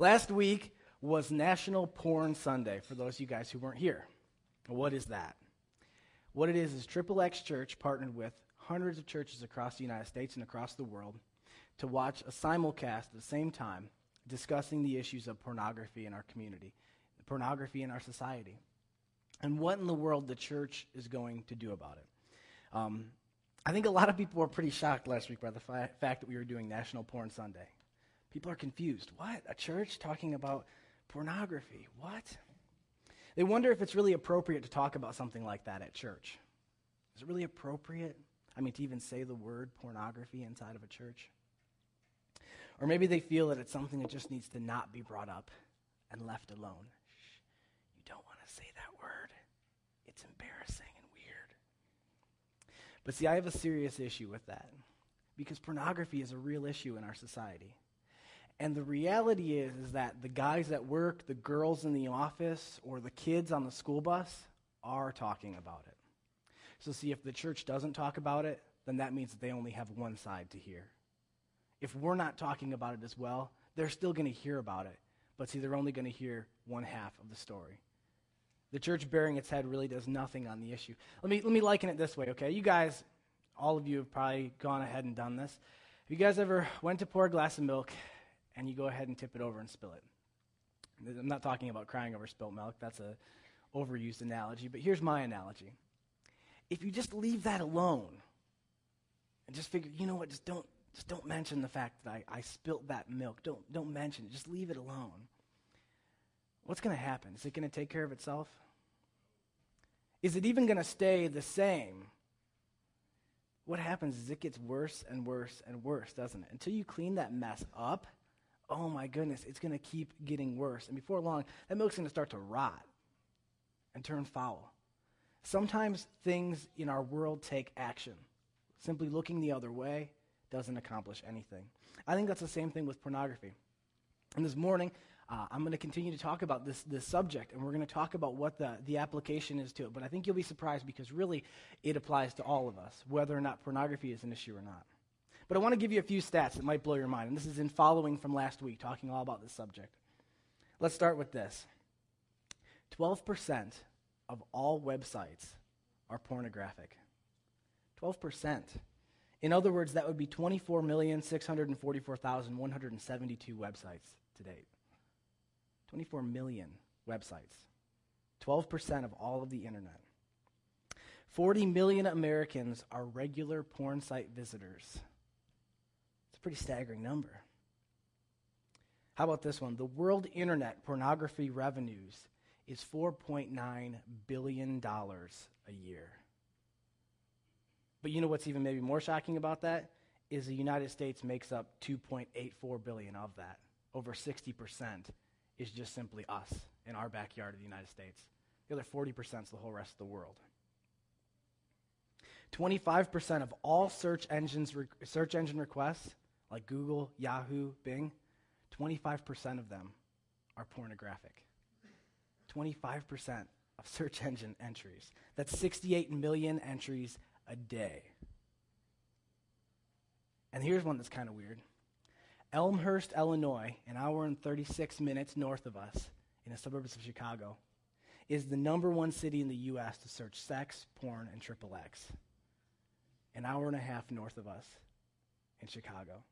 Last week was National Porn Sunday, for those of you guys who weren't here. What is that? What it is is Triple X Church partnered with hundreds of churches across the United States and across the world to watch a simulcast at the same time discussing the issues of pornography in our community, pornography in our society, and what in the world the church is going to do about it. Um, I think a lot of people were pretty shocked last week by the fi- fact that we were doing National Porn Sunday. People are confused. What? A church talking about pornography? What? They wonder if it's really appropriate to talk about something like that at church. Is it really appropriate? I mean, to even say the word pornography inside of a church? Or maybe they feel that it's something that just needs to not be brought up and left alone. Shh, you don't want to say that word. It's embarrassing and weird. But see, I have a serious issue with that because pornography is a real issue in our society. And the reality is, is that the guys at work, the girls in the office, or the kids on the school bus are talking about it. So, see, if the church doesn't talk about it, then that means that they only have one side to hear. If we're not talking about it as well, they're still going to hear about it. But see, they're only going to hear one half of the story. The church bearing its head really does nothing on the issue. Let me, let me liken it this way, okay? You guys, all of you have probably gone ahead and done this. Have you guys ever went to pour a glass of milk and you go ahead and tip it over and spill it. I'm not talking about crying over spilt milk. That's a overused analogy, but here's my analogy. If you just leave that alone and just figure, you know what, just don't just don't mention the fact that I, I spilt that milk. Don't don't mention it. Just leave it alone. What's going to happen? Is it going to take care of itself? Is it even going to stay the same? What happens is it gets worse and worse and worse, doesn't it? Until you clean that mess up, oh my goodness, it's going to keep getting worse. And before long, that milk's going to start to rot and turn foul. Sometimes things in our world take action. Simply looking the other way doesn't accomplish anything. I think that's the same thing with pornography. And this morning, uh, I'm going to continue to talk about this, this subject, and we're going to talk about what the, the application is to it. But I think you'll be surprised because really it applies to all of us, whether or not pornography is an issue or not. But I want to give you a few stats that might blow your mind. And this is in following from last week, talking all about this subject. Let's start with this 12% of all websites are pornographic. 12%. In other words, that would be 24,644,172 websites to date. 24 million websites. 12% of all of the internet. 40 million Americans are regular porn site visitors a pretty staggering number. How about this one? The world internet pornography revenues is $4.9 billion a year. But you know what's even maybe more shocking about that? Is the United States makes up 2.84 billion of that. Over 60% is just simply us in our backyard of the United States. The other 40% is the whole rest of the world. 25% of all search engines search engine requests like Google, Yahoo, Bing, 25% of them are pornographic. 25% of search engine entries. That's 68 million entries a day. And here's one that's kind of weird. Elmhurst, Illinois, an hour and 36 minutes north of us in the suburbs of Chicago, is the number one city in the U.S. to search sex, porn, and triple X. An hour and a half north of us in Chicago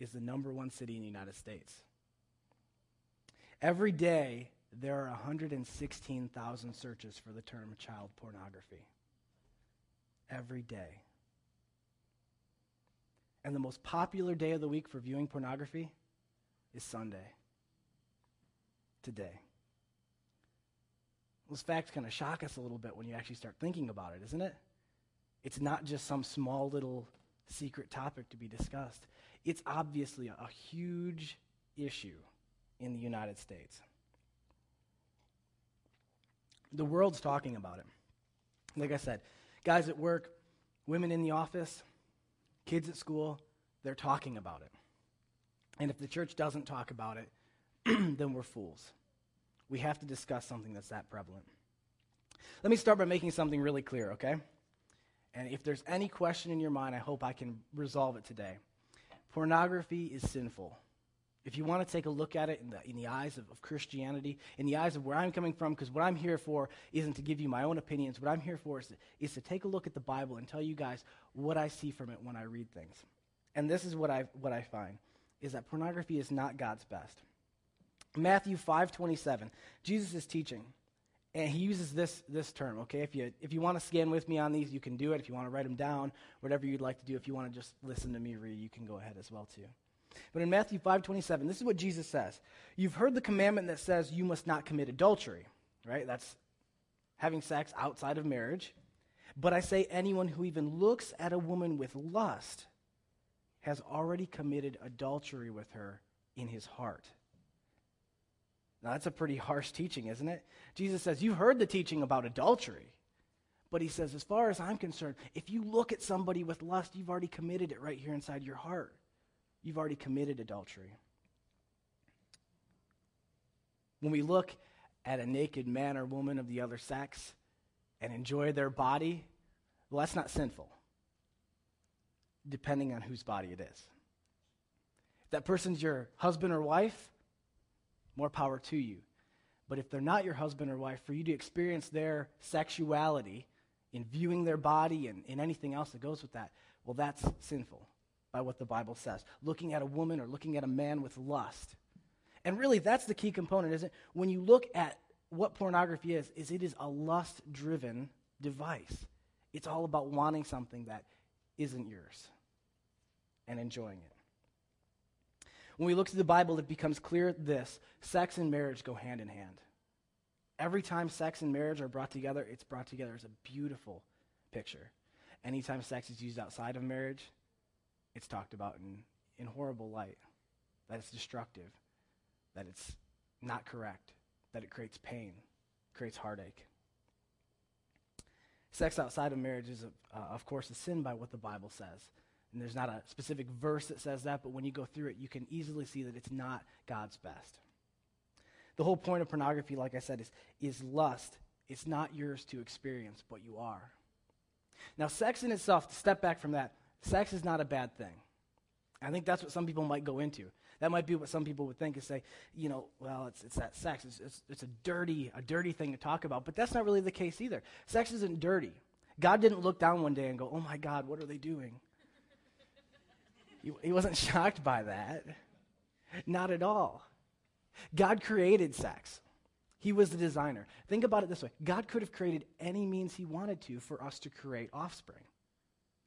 is the number one city in the United States. Every day, there are 116,000 searches for the term child pornography. Every day. And the most popular day of the week for viewing pornography is Sunday. Today. Those facts kind of shock us a little bit when you actually start thinking about it, isn't it? It's not just some small little secret topic to be discussed. It's obviously a, huge issue in the United States. The world's talking about it. Like I said, guys at work, women in the office, kids at school, they're talking about it. And if the church doesn't talk about it, then we're fools. We have to discuss something that's that prevalent. Let me start by making something really clear, okay? And if there's any question in your mind, I hope I can resolve it today. Pornography is sinful. if you want to take a look at it in the, in the eyes of, of Christianity, in the eyes of where I'm coming from, because what I'm here for isn't to give you my own opinions. What I'm here for is to, is to take a look at the Bible and tell you guys what I see from it when I read things. And this is what I, what I find, is that pornography is not God's best. Matthew 5.27, Jesus is teaching, and he uses this, this term, okay? If you, if you want to scan with me on these, you can do it. If you want to write them down, whatever you'd like to do. If you want to just listen to me read, you can go ahead as well, too. But in Matthew 5:27, this is what Jesus says. You've heard the commandment that says you must not commit adultery, right? That's having sex outside of marriage. But I say anyone who even looks at a woman with lust has already committed adultery with her in his heart. Now, that's a pretty harsh teaching, isn't it? Jesus says, You've heard the teaching about adultery. But he says, As far as I'm concerned, if you look at somebody with lust, you've already committed it right here inside your heart you've already committed adultery. When we look at a naked man or woman of the other sex and enjoy their body, well, that's not sinful, depending on whose body it is. If that person's your husband or wife, more power to you. But if they're not your husband or wife, for you to experience their sexuality in viewing their body and in anything else that goes with that, well, that's sinful by what the Bible says. Looking at a woman or looking at a man with lust. And really, that's the key component, isn't it? When you look at what pornography is, is it is a lust-driven device. It's all about wanting something that isn't yours and enjoying it. When we look to the Bible, it becomes clear this sex and marriage go hand in hand. Every time sex and marriage are brought together, it's brought together as a beautiful picture. Anytime sex is used outside of marriage, it's talked about in, in horrible light, that it's destructive, that it's not correct, that it creates pain, creates heartache. Sex outside of marriage is, uh, of course, a sin by what the Bible says. And there's not a specific verse that says that, but when you go through it, you can easily see that it's not God's best. The whole point of pornography, like I said, is, is lust. It's not yours to experience, but you are. Now, sex in itself, to step back from that, sex is not a bad thing. I think that's what some people might go into. That might be what some people would think and say, you know, well, it's, it's that sex. It's, it's, it's a dirty, a dirty thing to talk about. But that's not really the case either. Sex isn't dirty. God didn't look down one day and go, oh my God, what are they doing? He, wasn't shocked by that. Not at all. God created sex. He was the designer. Think about it this way God could have created any means he wanted to for us to create offspring.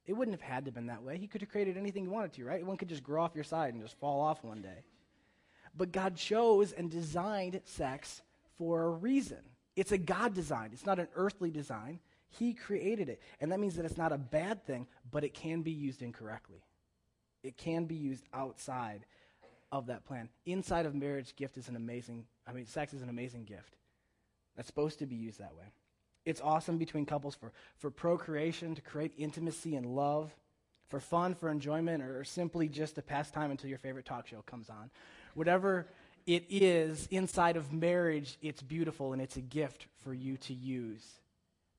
It wouldn't have had to have been that way. He could have created anything he wanted to, right? One could just grow off your side and just fall off one day. But God chose and designed sex for a reason. It's a God design, it's not an earthly design. He created it. And that means that it's not a bad thing, but it can be used incorrectly. It can be used outside of that plan. Inside of marriage, gift is an amazing, I mean, sex is an amazing gift. That's supposed to be used that way. It's awesome between couples for, for procreation, to create intimacy and love, for fun, for enjoyment, or simply just to pass time until your favorite talk show comes on. Whatever it is inside of marriage, it's beautiful and it's a gift for you to use.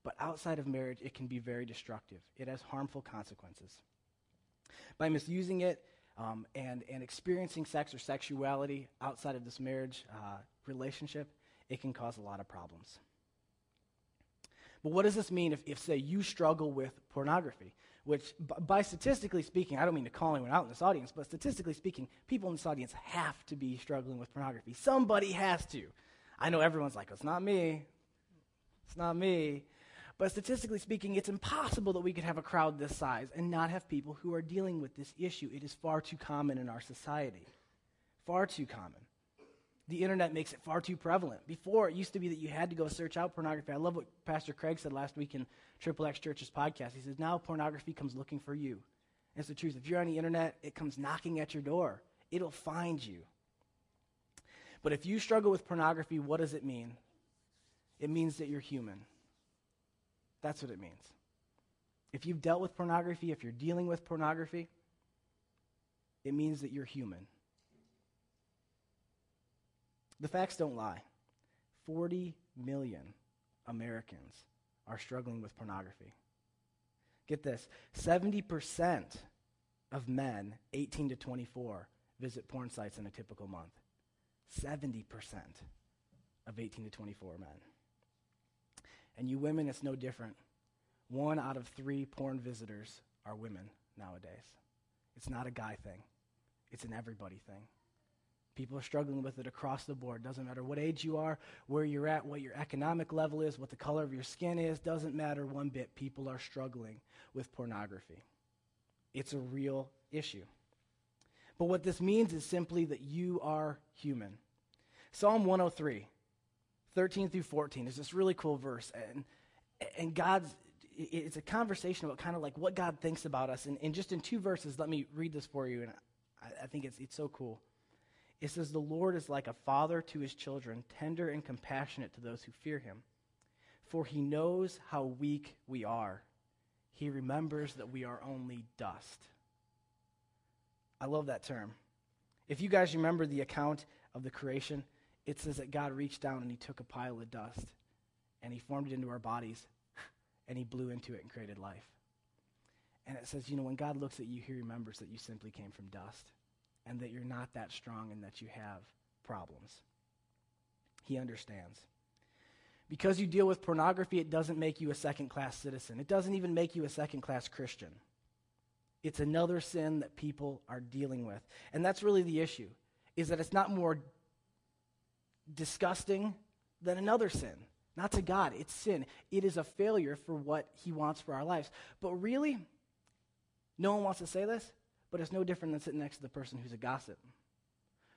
But outside of marriage, it can be very destructive. It has harmful consequences. By misusing it um, and, and experiencing sex or sexuality outside of this marriage uh, relationship, it can cause a lot of problems. But what does this mean if, if say, you struggle with pornography? Which, b- by statistically speaking, I don't mean to call anyone out in this audience, but statistically speaking, people in this audience have to be struggling with pornography. Somebody has to. I know everyone's like, it's not me. It's not me. But statistically speaking, it's impossible that we could have a crowd this size and not have people who are dealing with this issue. It is far too common in our society. Far too common the internet makes it far too prevalent. Before, it used to be that you had to go search out pornography. I love what Pastor Craig said last week in Triple X Church's podcast. He says, now pornography comes looking for you. And it's the truth. If you're on the internet, it comes knocking at your door, it'll find you. But if you struggle with pornography, what does it mean? It means that you're human. That's what it means. If you've dealt with pornography, if you're dealing with pornography, it means that you're human. The facts don't lie. 40 million Americans are struggling with pornography. Get this 70% of men 18 to 24 visit porn sites in a typical month. 70% of 18 to 24 men. And you women, it's no different. One out of three porn visitors are women nowadays. It's not a guy thing, it's an everybody thing. People are struggling with it across the board. Doesn't matter what age you are, where you're at, what your economic level is, what the color of your skin is, doesn't matter one bit. People are struggling with pornography. It's a real issue. But what this means is simply that you are human. Psalm 103, 13 through 14 is this really cool verse. And, and God's, it's a conversation about kind of like what God thinks about us. And, and just in two verses, let me read this for you. And I, I think it's, it's so cool. It says, The Lord is like a father to his children, tender and compassionate to those who fear him. For he knows how weak we are. He remembers that we are only dust. I love that term. If you guys remember the account of the creation, it says that God reached down and he took a pile of dust and he formed it into our bodies and he blew into it and created life. And it says, you know, when God looks at you, he remembers that you simply came from dust and that you're not that strong and that you have problems. He understands. Because you deal with pornography, it doesn't make you a second class citizen. It doesn't even make you a second class Christian. It's another sin that people are dealing with. And that's really the issue, is that it's not more disgusting than another sin. Not to God, it's sin. It is a failure for what He wants for our lives. But really, no one wants to say this, but it's no different than sitting next to the person who's a gossip,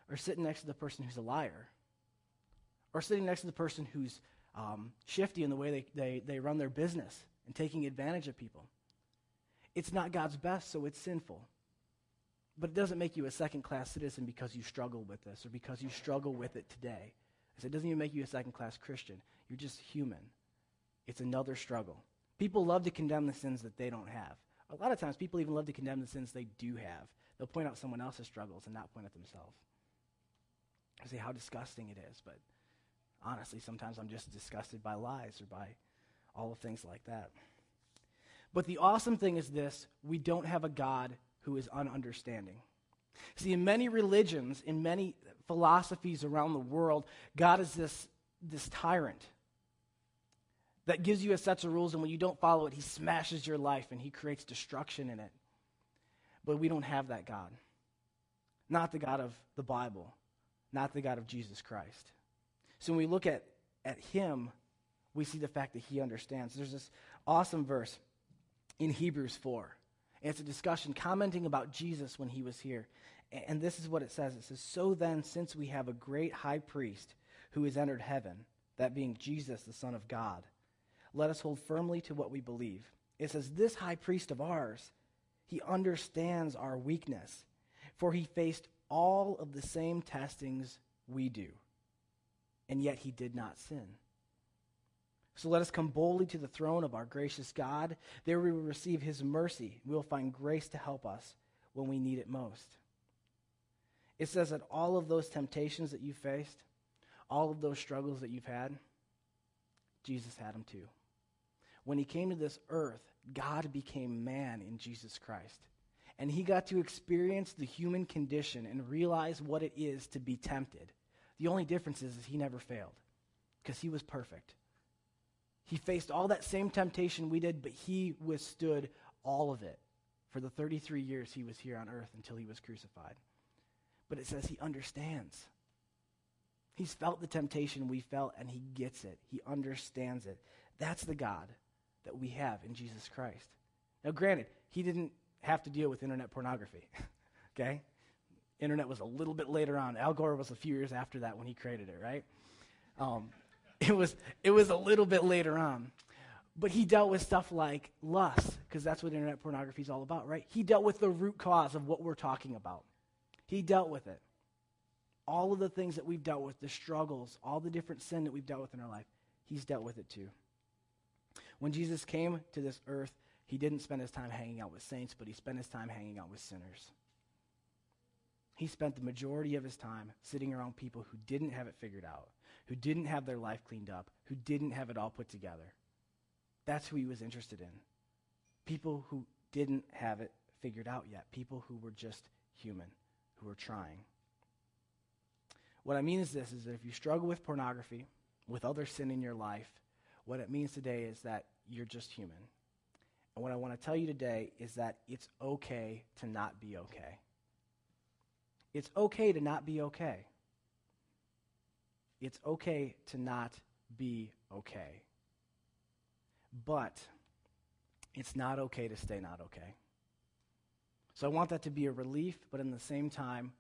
or sitting next to the person who's a liar, or sitting next to the person who's um, shifty in the way they, they, they run their business and taking advantage of people. It's not God's best, so it's sinful. But it doesn't make you a second class citizen because you struggle with this or because you struggle with it today. It doesn't even make you a second class Christian. You're just human. It's another struggle. People love to condemn the sins that they don't have. A lot of times, people even love to condemn the sins they do have. They'll point out someone else's struggles and not point at themselves. I say how disgusting it is, but honestly, sometimes I'm just disgusted by lies or by all of things like that. But the awesome thing is this we don't have a God who is ununderstanding. See, in many religions, in many philosophies around the world, God is this, this tyrant that gives you a set of rules, and when you don't follow it, he smashes your life and he creates destruction in it. But we don't have that God. Not the God of the Bible, not the God of Jesus Christ. So when we look at, at him, we see the fact that he understands. There's this awesome verse in Hebrews 4. And it's a discussion commenting about Jesus when he was here. And this is what it says it says, So then, since we have a great high priest who has entered heaven, that being Jesus, the Son of God, let us hold firmly to what we believe. It says, This high priest of ours, he understands our weakness, for he faced all of the same testings we do, and yet he did not sin. So let us come boldly to the throne of our gracious God. There we will receive his mercy. We will find grace to help us when we need it most. It says that all of those temptations that you faced, all of those struggles that you've had, Jesus had them too. When he came to this earth, God became man in Jesus Christ. And he got to experience the human condition and realize what it is to be tempted. The only difference is, is he never failed because he was perfect. He faced all that same temptation we did, but he withstood all of it for the 33 years he was here on earth until he was crucified. But it says he understands. He's felt the temptation we felt, and he gets it. He understands it. That's the God that we have in Jesus Christ. Now, granted, he didn't have to deal with internet pornography, okay? Internet was a little bit later on. Al Gore was a few years after that when he created it, right? Um, it was it was a little bit later on. But he dealt with stuff like lust, because that's what internet pornography is all about, right? He dealt with the root cause of what we're talking about. He dealt with it. All of the things that we've dealt with, the struggles, all the different sin that we've dealt with in our life, he's dealt with it too. When Jesus came to this earth, he didn't spend his time hanging out with saints, but he spent his time hanging out with sinners. He spent the majority of his time sitting around people who didn't have it figured out, who didn't have their life cleaned up, who didn't have it all put together. That's who he was interested in. People who didn't have it figured out yet, people who were just human. who were trying. What I mean is this is that if you struggle with pornography, with other sin in your life, what it means today is that you're just human. And what I want to tell you today is that it's okay to not be okay. It's okay to not be okay. It's okay to not be okay. But it's not okay to stay not okay. So I want that to be a relief, but in the same time,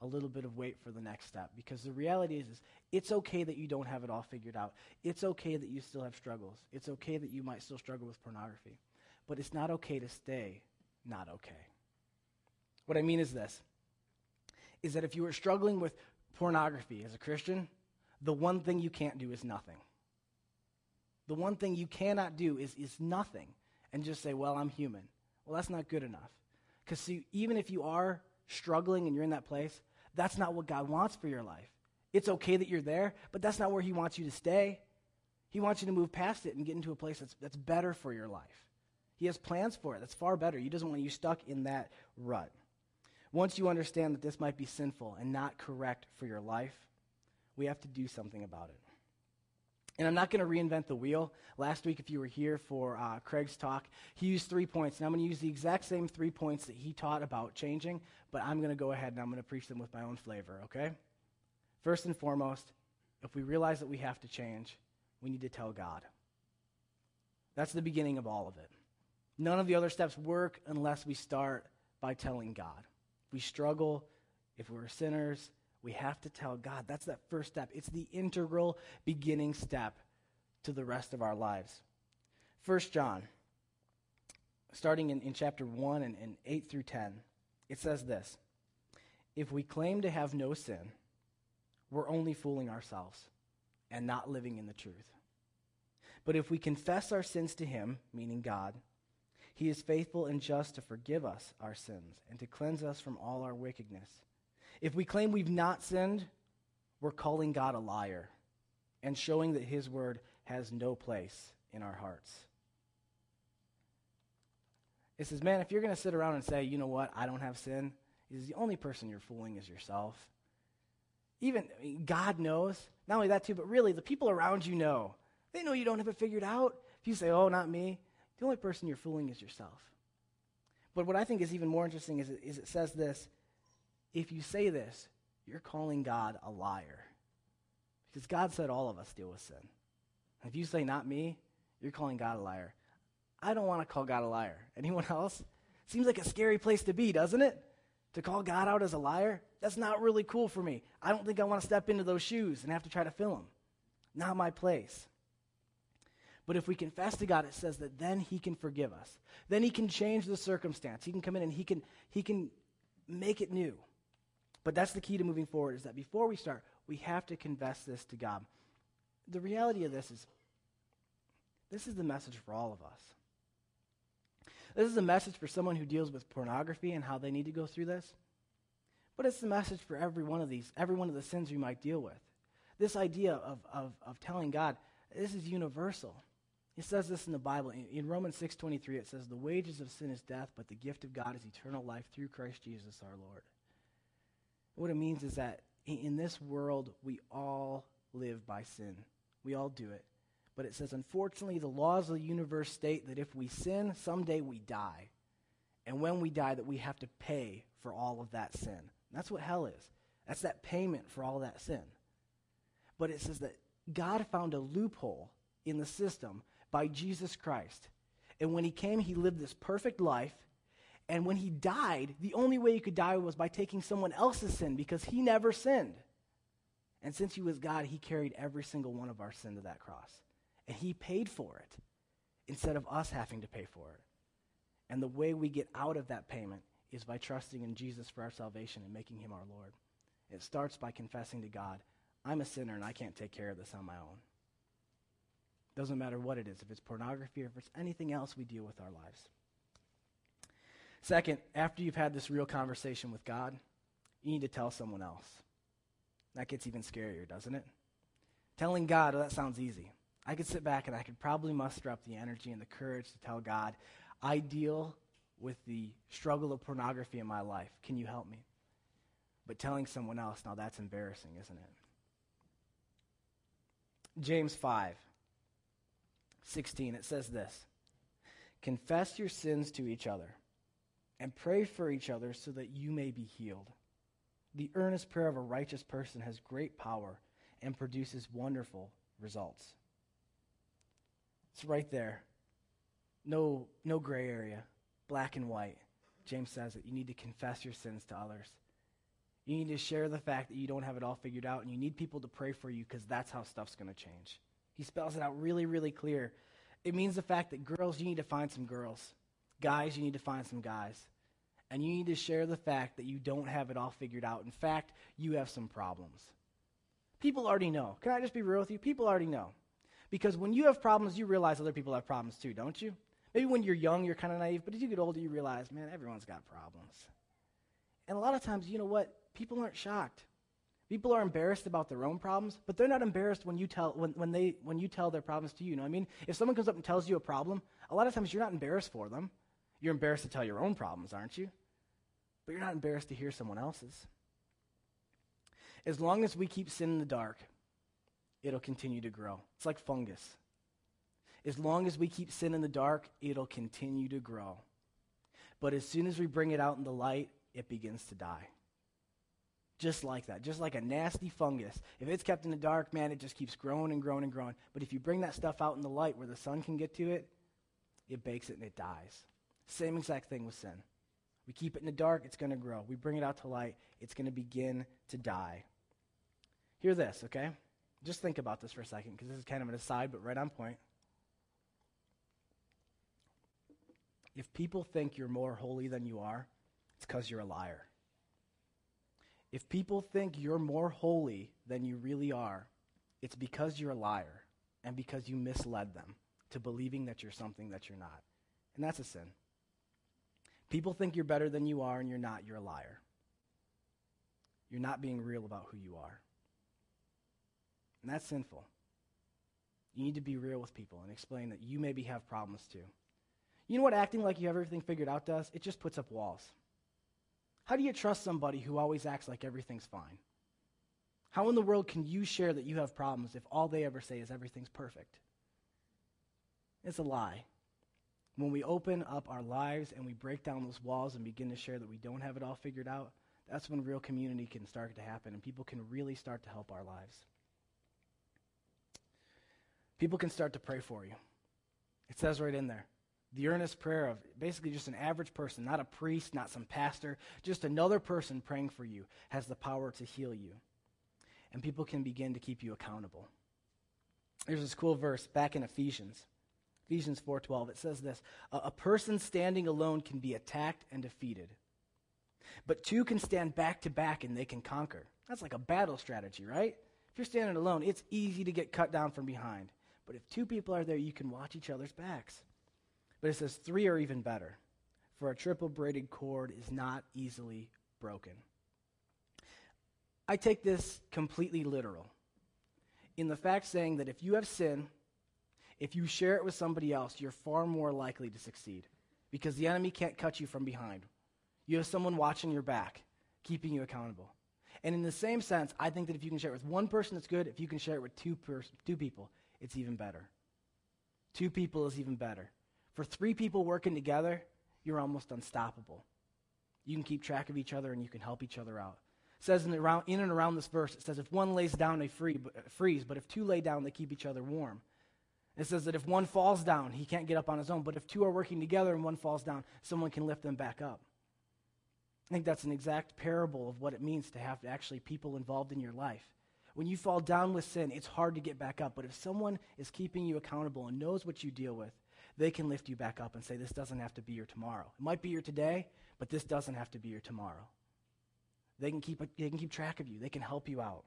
a little bit of weight for the next step. Because the reality is, is, it's okay that you don't have it all figured out. It's okay that you still have struggles. It's okay that you might still struggle with pornography. But it's not okay to stay not okay. What I mean is this is that if you are struggling with pornography as a Christian, the one thing you can't do is nothing. The one thing you cannot do is, is nothing and just say, well, I'm human. Well, that's not good enough. Because see, even if you are struggling and you're in that place, that's not what God wants for your life. It's okay that you're there, but that's not where He wants you to stay. He wants you to move past it and get into a place that's, that's better for your life. He has plans for it that's far better. He doesn't want you stuck in that rut. Once you understand that this might be sinful and not correct for your life, we have to do something about it. And I'm not going to reinvent the wheel. Last week, if you were here for uh, Craig's talk, he used three points. And I'm going to use the exact same three points that he taught about changing, but I'm going to go ahead and I'm going to preach them with my own flavor, okay? First and foremost, if we realize that we have to change, we need to tell God. That's the beginning of all of it. None of the other steps work unless we start by telling God. We struggle, if we're sinners, we have to tell God. That's that first step. It's the integral beginning step to the rest of our lives. First John, starting in, in chapter 1 and, and 8 through 10, it says this If we claim to have no sin, we're only fooling ourselves and not living in the truth. But if we confess our sins to Him, meaning God, He is faithful and just to forgive us our sins and to cleanse us from all our wickedness. If we claim we've not sinned, we're calling God a liar and showing that his word has no place in our hearts. It says, man, if you're going to sit around and say, you know what, I don't have sin, is the only person you're fooling is yourself. Even I mean, God knows. Not only that, too, but really, the people around you know. They know you don't have it figured out. If you say, oh, not me, the only person you're fooling is yourself. But what I think is even more interesting is it, is it says this if you say this, you're calling God a liar. Because God said all of us deal with sin. If you say, not me, you're calling God a liar. I don't want to call God a liar. Anyone else? Seems like a scary place to be, doesn't it? To call God out as a liar? That's not really cool for me. I don't think I want to step into those shoes and have to try to fill them. Not my place. But if we confess to God, it says that then He can forgive us. Then He can change the circumstance. He can come in and He can, he can make it new. But that's the key to moving forward is that before we start, we have to confess this to God. The reality of this is this is the message for all of us. This is a message for someone who deals with pornography and how they need to go through this. But it's the message for every one of these, every one of the sins we might deal with. This idea of, of, of telling God, this is universal. It says this in the Bible. In, in Romans 6.23, it says, The wages of sin is death, but the gift of God is eternal life through Christ Jesus our Lord. What it means is that in this world, we all live by sin. We all do it. But it says, unfortunately, the laws of the universe state that if we sin, someday we die. And when we die, that we have to pay for all of that sin. that's what hell is. That's that payment for all that sin. But it says that God found a loophole in the system by Jesus Christ. And when he came, he lived this perfect life and when he died, the only way he could die was by taking someone else's sin because he never sinned. And since he was God, he carried every single one of our sin to that cross. And he paid for it instead of us having to pay for it. And the way we get out of that payment is by trusting in Jesus for our salvation and making him our Lord. It starts by confessing to God, I'm a sinner and I can't take care of this on my own. Doesn't matter what it is, if it's pornography or if it's anything else we deal with our lives. Second, after you've had this real conversation with God, you need to tell someone else. That gets even scarier, doesn't it? Telling God, oh, that sounds easy. I could sit back and I could probably muster up the energy and the courage to tell God, I deal with the struggle of pornography in my life. Can you help me? But telling someone else, now that's embarrassing, isn't it? James 5, 16, it says this Confess your sins to each other and pray for each other so that you may be healed. The earnest prayer of a righteous person has great power and produces wonderful results. It's right there. No, no gray area, black and white. James says that you need to confess your sins to others. You need to share the fact that you don't have it all figured out, and you need people to pray for you because that's how stuff's going to change. He spells it out really, really clear. It means the fact that girls, you need to find some girls. Guys, you need to find some guys. And you need to share the fact that you don't have it all figured out. In fact, you have some problems. People already know. Can I just be real with you? People already know. Because when you have problems, you realize other people have problems too, don't you? Maybe when you're young, you're kind of naive, but as you get older, you realize, man, everyone's got problems. And a lot of times, you know what? People aren't shocked. People are embarrassed about their own problems, but they're not embarrassed when you tell when, when they when you tell their problems to you. You know what I mean? If someone comes up and tells you a problem, a lot of times you're not embarrassed for them. You're embarrassed to tell your own problems, aren't you? But you're not embarrassed to hear someone else's. As long as we keep sin in the dark, it'll continue to grow. It's like fungus. As long as we keep sin in the dark, it'll continue to grow. But as soon as we bring it out in the light, it begins to die. Just like that, just like a nasty fungus. If it's kept in the dark, man, it just keeps growing and growing and growing. But if you bring that stuff out in the light where the sun can get to it, it bakes it and it dies. Same exact thing with sin. We keep it in the dark, it's going to grow. We bring it out to light, it's going to begin to die. Hear this, okay? Just think about this for a second because this is kind of an aside, but right on point. If people think you're more holy than you are, it's because you're a liar. If people think you're more holy than you really are, it's because you're a liar and because you misled them to believing that you're something that you're not. And that's a sin. People think you're better than you are, and you're not. You're a liar. You're not being real about who you are. And that's sinful. You need to be real with people and explain that you maybe have problems too. You know what acting like you have everything figured out does? It just puts up walls. How do you trust somebody who always acts like everything's fine? How in the world can you share that you have problems if all they ever say is everything's perfect? It's a lie. When we open up our lives and we break down those walls and begin to share that we don't have it all figured out, that's when real community can start to happen and people can really start to help our lives. People can start to pray for you. It says right in there the earnest prayer of basically just an average person, not a priest, not some pastor, just another person praying for you has the power to heal you. And people can begin to keep you accountable. There's this cool verse back in Ephesians. Ephesians 4:12 it says this, a, person standing alone can be attacked and defeated. But two can stand back to back and they can conquer. That's like a battle strategy, right? If you're standing alone, it's easy to get cut down from behind. But if two people are there, you can watch each other's backs. But it says three are even better, for a triple braided cord is not easily broken. I take this completely literal in the fact saying that if you have sin, if you share it with somebody else, you're far more likely to succeed because the enemy can't cut you from behind. You have someone watching your back, keeping you accountable. And in the same sense, I think that if you can share it with one person, it's good. If you can share it with two, pers- two people, it's even better. Two people is even better. For three people working together, you're almost unstoppable. You can keep track of each other and you can help each other out. It says in, around, in and around this verse, it says, if one lays down, they free, freeze, but if two lay down, they keep each other warm. It says that if one falls down, he can't get up on his own, but if two are working together and one falls down, someone can lift them back up. I think that's an exact parable of what it means to have actually people involved in your life. When you fall down with sin, it's hard to get back up, but if someone is keeping you accountable and knows what you deal with, they can lift you back up and say, This doesn't have to be your tomorrow. It might be your today, but this doesn't have to be your tomorrow. They can keep, they can keep track of you, they can help you out.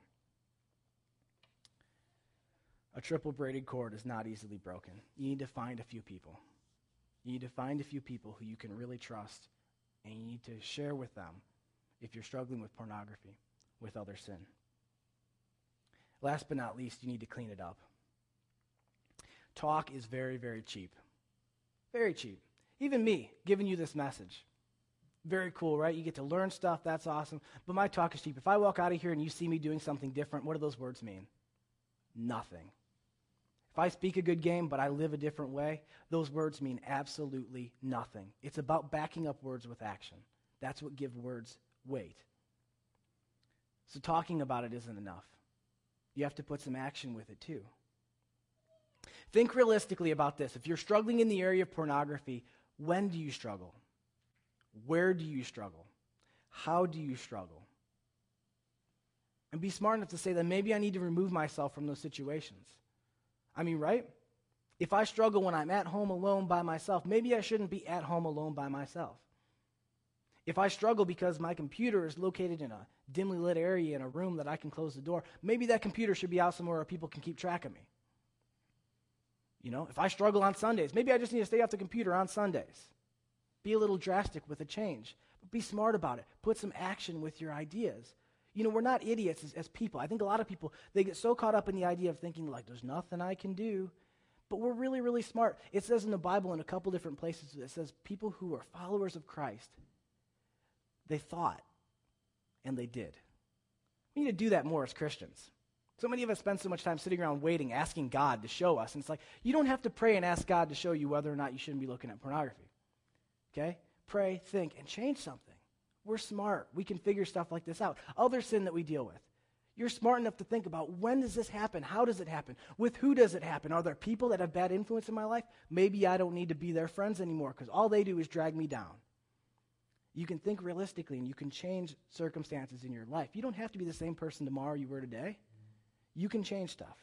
A triple braided cord is not easily broken. You need to find a few people. You need to find a few people who you can really trust, and you need to share with them if you're struggling with pornography, with other sin. Last but not least, you need to clean it up. Talk is very, very cheap. Very cheap. Even me giving you this message. Very cool, right? You get to learn stuff. That's awesome. But my talk is cheap. If I walk out of here and you see me doing something different, what do those words mean? Nothing. If I speak a good game but I live a different way, those words mean absolutely nothing. It's about backing up words with action. That's what gives words weight. So talking about it isn't enough. You have to put some action with it too. Think realistically about this. If you're struggling in the area of pornography, when do you struggle? Where do you struggle? How do you struggle? And be smart enough to say that maybe I need to remove myself from those situations. I mean, right? If I struggle when I'm at home alone by myself, maybe I shouldn't be at home alone by myself. If I struggle because my computer is located in a dimly lit area in a room that I can close the door, maybe that computer should be out somewhere where people can keep track of me. You know, if I struggle on Sundays, maybe I just need to stay off the computer on Sundays. Be a little drastic with a change, but be smart about it. Put some action with your ideas. You know, we're not idiots as, as people. I think a lot of people, they get so caught up in the idea of thinking, like, there's nothing I can do. But we're really, really smart. It says in the Bible in a couple different places, that it says people who are followers of Christ, they thought and they did. We need to do that more as Christians. So many of us spend so much time sitting around waiting, asking God to show us. And it's like, you don't have to pray and ask God to show you whether or not you shouldn't be looking at pornography. Okay? Pray, think, and change something. We're smart. We can figure stuff like this out. Other sin that we deal with. You're smart enough to think about when does this happen? How does it happen? With who does it happen? Are there people that have bad influence in my life? Maybe I don't need to be their friends anymore because all they do is drag me down. You can think realistically and you can change circumstances in your life. You don't have to be the same person tomorrow you were today. You can change stuff.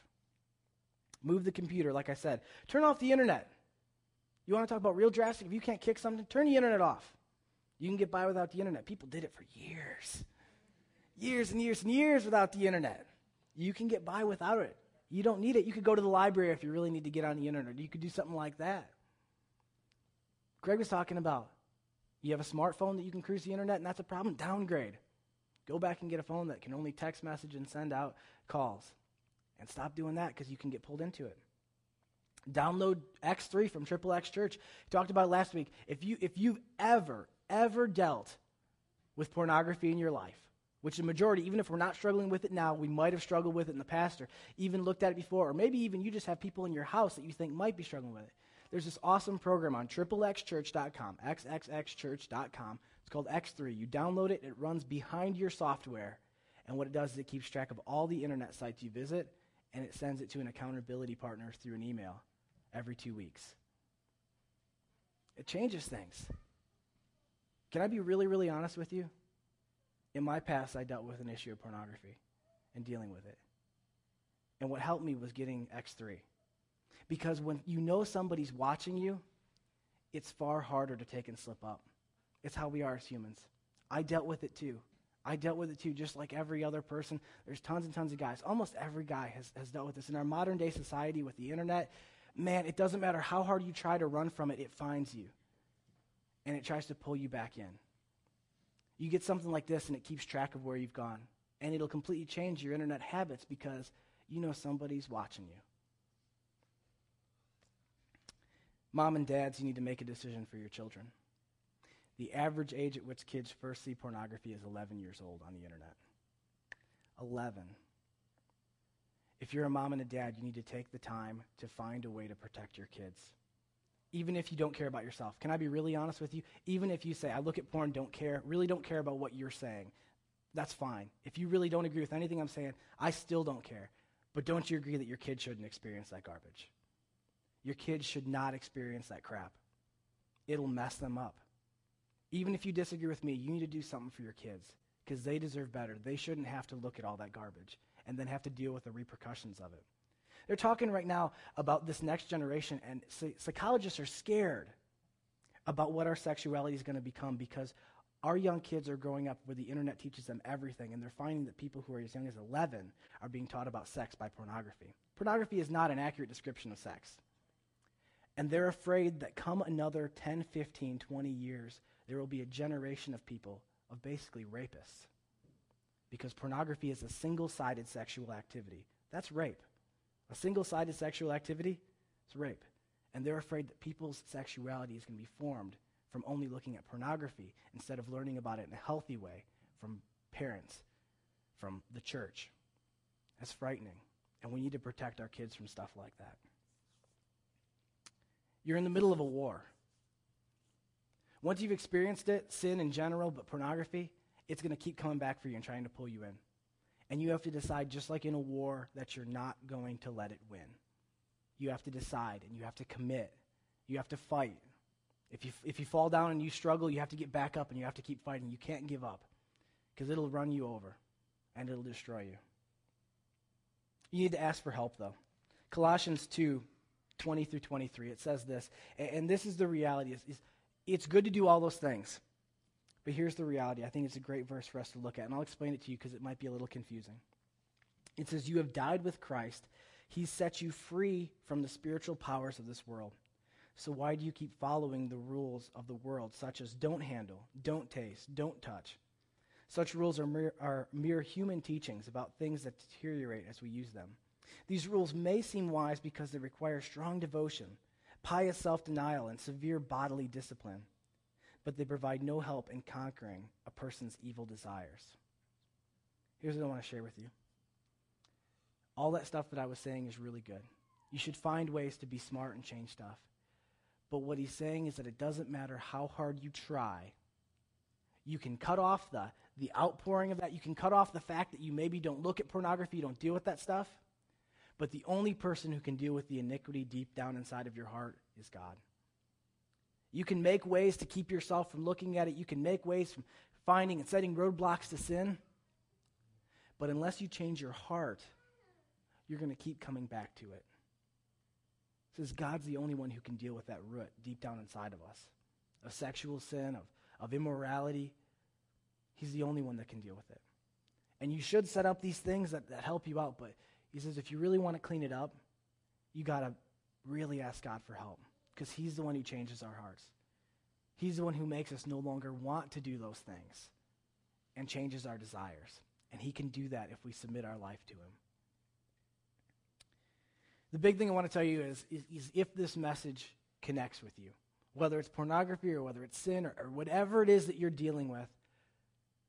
Move the computer, like I said. Turn off the internet. You want to talk about real drastic? If you can't kick something, turn the internet off. You can get by without the internet. People did it for years. Years and years and years without the internet. You can get by without it. You don't need it. You could go to the library if you really need to get on the internet. You could do something like that. Greg was talking about you have a smartphone that you can cruise the internet, and that's a problem. Downgrade. Go back and get a phone that can only text message and send out calls. And stop doing that because you can get pulled into it. Download X3 from Triple X Church. Talked about last week. If, you, if you've ever, ever dealt with pornography in your life, which the majority, even if we're not struggling with it now, we might have struggled with it in the past or even looked at it before, or maybe even you just have people in your house that you think might be struggling with it. There's this awesome program on triplexchurch.com, xxxchurch.com. It's called X3. You download it, it runs behind your software, and what it does is it keeps track of all the internet sites you visit, and it sends it to an accountability partner through an email every two weeks. It changes things. Can I be really, really honest with you? In my past, I dealt with an issue of pornography and dealing with it. And what helped me was getting X3. Because when you know somebody's watching you, it's far harder to take and slip up. It's how we are as humans. I dealt with it too. I dealt with it too, just like every other person. There's tons and tons of guys. Almost every guy has, has dealt with this. In our modern day society with the internet, man, it doesn't matter how hard you try to run from it, it finds you. And it tries to pull you back in. You get something like this and it keeps track of where you've gone. And it'll completely change your internet habits because you know somebody's watching you. Mom and dads, you need to make a decision for your children. The average age at which kids first see pornography is 11 years old on the internet. 11. If you're a mom and a dad, you need to take the time to find a way to protect your kids. Even if you don't care about yourself. Can I be really honest with you? Even if you say, I look at porn, don't care, really don't care about what you're saying, that's fine. If you really don't agree with anything I'm saying, I still don't care. But don't you agree that your kid shouldn't experience that garbage? Your kids should not experience that crap. It'll mess them up. Even if you disagree with me, you need to do something for your kids because they deserve better. They shouldn't have to look at all that garbage and then have to deal with the repercussions of it. They're talking right now about this next generation, and psychologists are scared about what our sexuality is going to become because our young kids are growing up where the internet teaches them everything, and they're finding that people who are as young as 11 are being taught about sex by pornography. Pornography is not an accurate description of sex. And they're afraid that come another 10, 15, 20 years, there will be a generation of people, of basically rapists because pornography is a single sided sexual activity. That's rape. A single sided sexual activity is rape. And they're afraid that people's sexuality is going to be formed from only looking at pornography instead of learning about it in a healthy way from parents, from the church. That's frightening. And we need to protect our kids from stuff like that. You're in the middle of a war. Once you've experienced it, sin in general, but pornography, it's going to keep coming back for you and trying to pull you in. And you have to decide, just like in a war, that you're not going to let it win. You have to decide and you have to commit. You have to fight. If you, if you fall down and you struggle, you have to get back up and you have to keep fighting. You can't give up because it'll run you over and it'll destroy you. You need to ask for help, though. Colossians 2 20 through 23, it says this, and this is the reality. Is it's good to do all those things. But here's the reality. I think it's a great verse for us to look at, and I'll explain it to you because it might be a little confusing. It says, You have died with Christ. He set you free from the spiritual powers of this world. So why do you keep following the rules of the world, such as don't handle, don't taste, don't touch? Such rules are mere, are mere human teachings about things that deteriorate as we use them. These rules may seem wise because they require strong devotion, pious self denial, and severe bodily discipline, but they provide no help in conquering a person's evil desires. Here's what I want to share with you. All that stuff that I was saying is really good. You should find ways to be smart and change stuff. But what he's saying is that it doesn't matter how hard you try, you can cut off the, the outpouring of that. You can cut off the fact that you maybe don't look at pornography, you don't deal with that stuff. But the only person who can deal with the iniquity deep down inside of your heart is God. You can make ways to keep yourself from looking at it. You can make ways from finding and setting roadblocks to sin. But unless you change your heart, you're going to keep coming back to it. It says God's the only one who can deal with that root deep down inside of us of sexual sin, of, of immorality. He's the only one that can deal with it. And you should set up these things that, that help you out, but he says if you really want to clean it up, you got to really ask God for help because He's the one who changes our hearts. He's the one who makes us no longer want to do those things and changes our desires. And He can do that if we submit our life to Him. The big thing I want to tell you is, is, is if this message connects with you, whether it's pornography or whether it's sin or, or whatever it is that you're dealing with,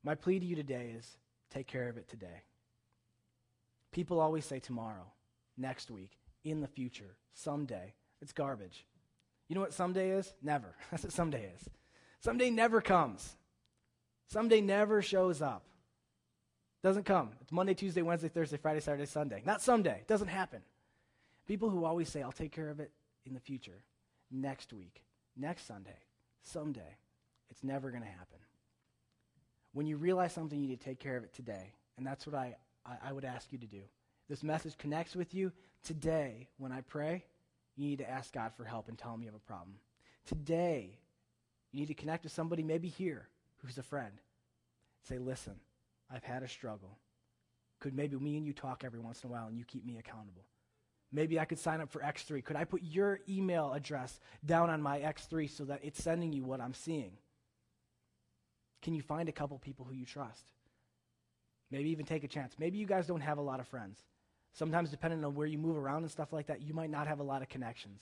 my plea to you today is take care of it today. People always say tomorrow, next week, in the future, someday. It's garbage. You know what someday is? Never. That's what someday is. Someday never comes. Someday never shows up. Doesn't come. It's Monday, Tuesday, Wednesday, Thursday, Friday, Saturday, Sunday. Not someday. It doesn't happen. People who always say, I'll take care of it in the future, next week, next Sunday, someday. It's never going to happen. When you realize something, you need to take care of it today. And that's what I, I, I would ask you to do. This message connects with you today. When I pray, you need to ask God for help and tell him you have a problem. Today, you need to connect with somebody, maybe here, who's a friend. Say, listen, I've had a struggle. Could maybe me and you talk every once in a while and you keep me accountable? Maybe I could sign up for X3. Could I put your email address down on my X3 so that it's sending you what I'm seeing? Can you find a couple people who you trust? Maybe even take a chance. Maybe you guys don't have a lot of friends. Sometimes, depending on where you move around and stuff like that, you might not have a lot of connections.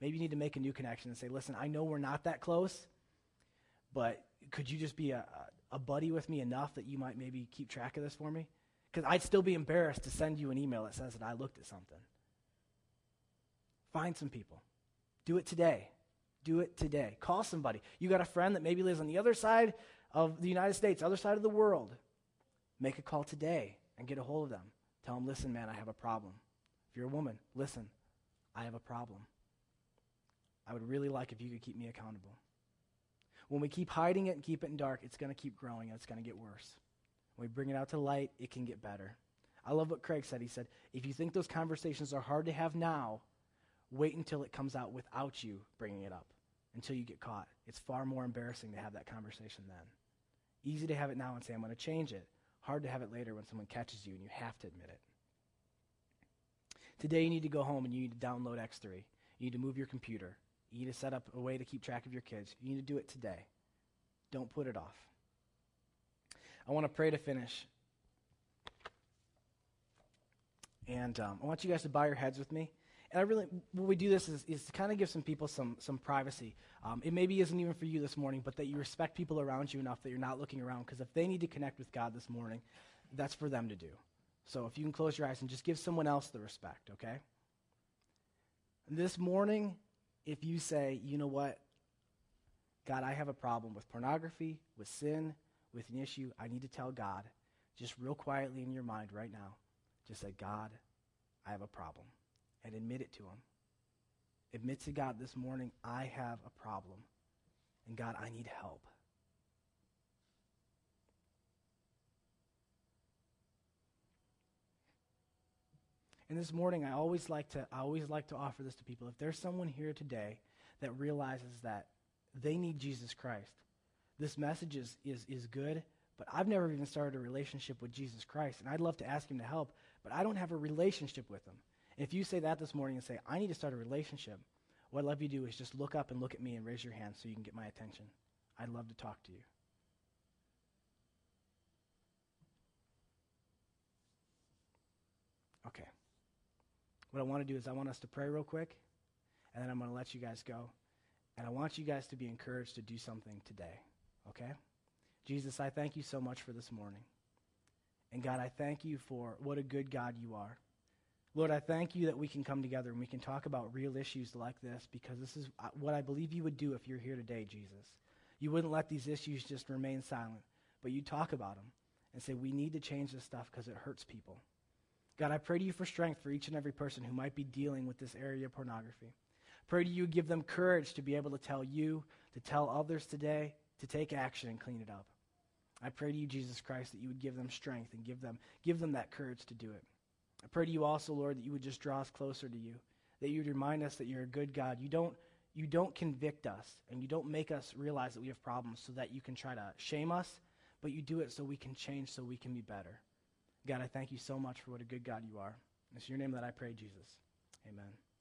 Maybe you need to make a new connection and say, listen, I know we're not that close, but could you just be a, a buddy with me enough that you might maybe keep track of this for me? Because I'd still be embarrassed to send you an email that says that I looked at something. Find some people. Do it today. Do it today. Call somebody. You got a friend that maybe lives on the other side of the United States, other side of the world. Make a call today and get a hold of them. Tell them, listen, man, I have a problem. If you're a woman, listen, I have a problem. I would really like if you could keep me accountable. When we keep hiding it and keep it in dark, it's going to keep growing and it's going to get worse. When we bring it out to light, it can get better. I love what Craig said. He said, if you think those conversations are hard to have now, Wait until it comes out without you bringing it up, until you get caught. It's far more embarrassing to have that conversation then. Easy to have it now and say, I'm going to change it. Hard to have it later when someone catches you and you have to admit it. Today, you need to go home and you need to download X3. You need to move your computer. You need to set up a way to keep track of your kids. You need to do it today. Don't put it off. I want to pray to finish. And um, I want you guys to bow your heads with me. And I really, when we do this is, is to kind of give some people some, some privacy. Um, it maybe isn't even for you this morning, but that you respect people around you enough that you're not looking around. Because if they need to connect with God this morning, that's for them to do. So if you can close your eyes and just give someone else the respect, okay? This morning, if you say, you know what, God, I have a problem with pornography, with sin, with an issue, I need to tell God, just real quietly in your mind right now, just say, God, I have a problem. And admit it to Him. Admit to God this morning, I have a problem. And God, I need help. And this morning, I always like to I always like to offer this to people. If there's someone here today that realizes that they need Jesus Christ, this message is, is, is good, but I've never even started a relationship with Jesus Christ, and I'd love to ask him to help, but I don't have a relationship with him. If you say that this morning and say, I need to start a relationship, what I'd love you to do is just look up and look at me and raise your hand so you can get my attention. I'd love to talk to you. Okay. What I want to do is I want us to pray real quick, and then I'm going to let you guys go. And I want you guys to be encouraged to do something today, okay? Jesus, I thank you so much for this morning. And God, I thank you for what a good God you are. Lord, I thank you that we can come together and we can talk about real issues like this because this is uh, what I believe you would do if you're here today, Jesus. You wouldn't let these issues just remain silent, but you talk about them and say, we need to change this stuff because it hurts people. God, I pray to you for strength for each and every person who might be dealing with this area of pornography. Pray to you give them courage to be able to tell you, to tell others today, to take action and clean it up. I pray to you, Jesus Christ, that you would give them strength and give them, give them that courage to do it. I pray to you also, Lord, that you would just draw us closer to you, that you would remind us that you're a good God. You don't, you don't convict us, and you don't make us realize that we have problems so that you can try to shame us, but you do it so we can change, so we can be better. God, I thank you so much for what a good God you are. It's your name that I pray, Jesus. Amen.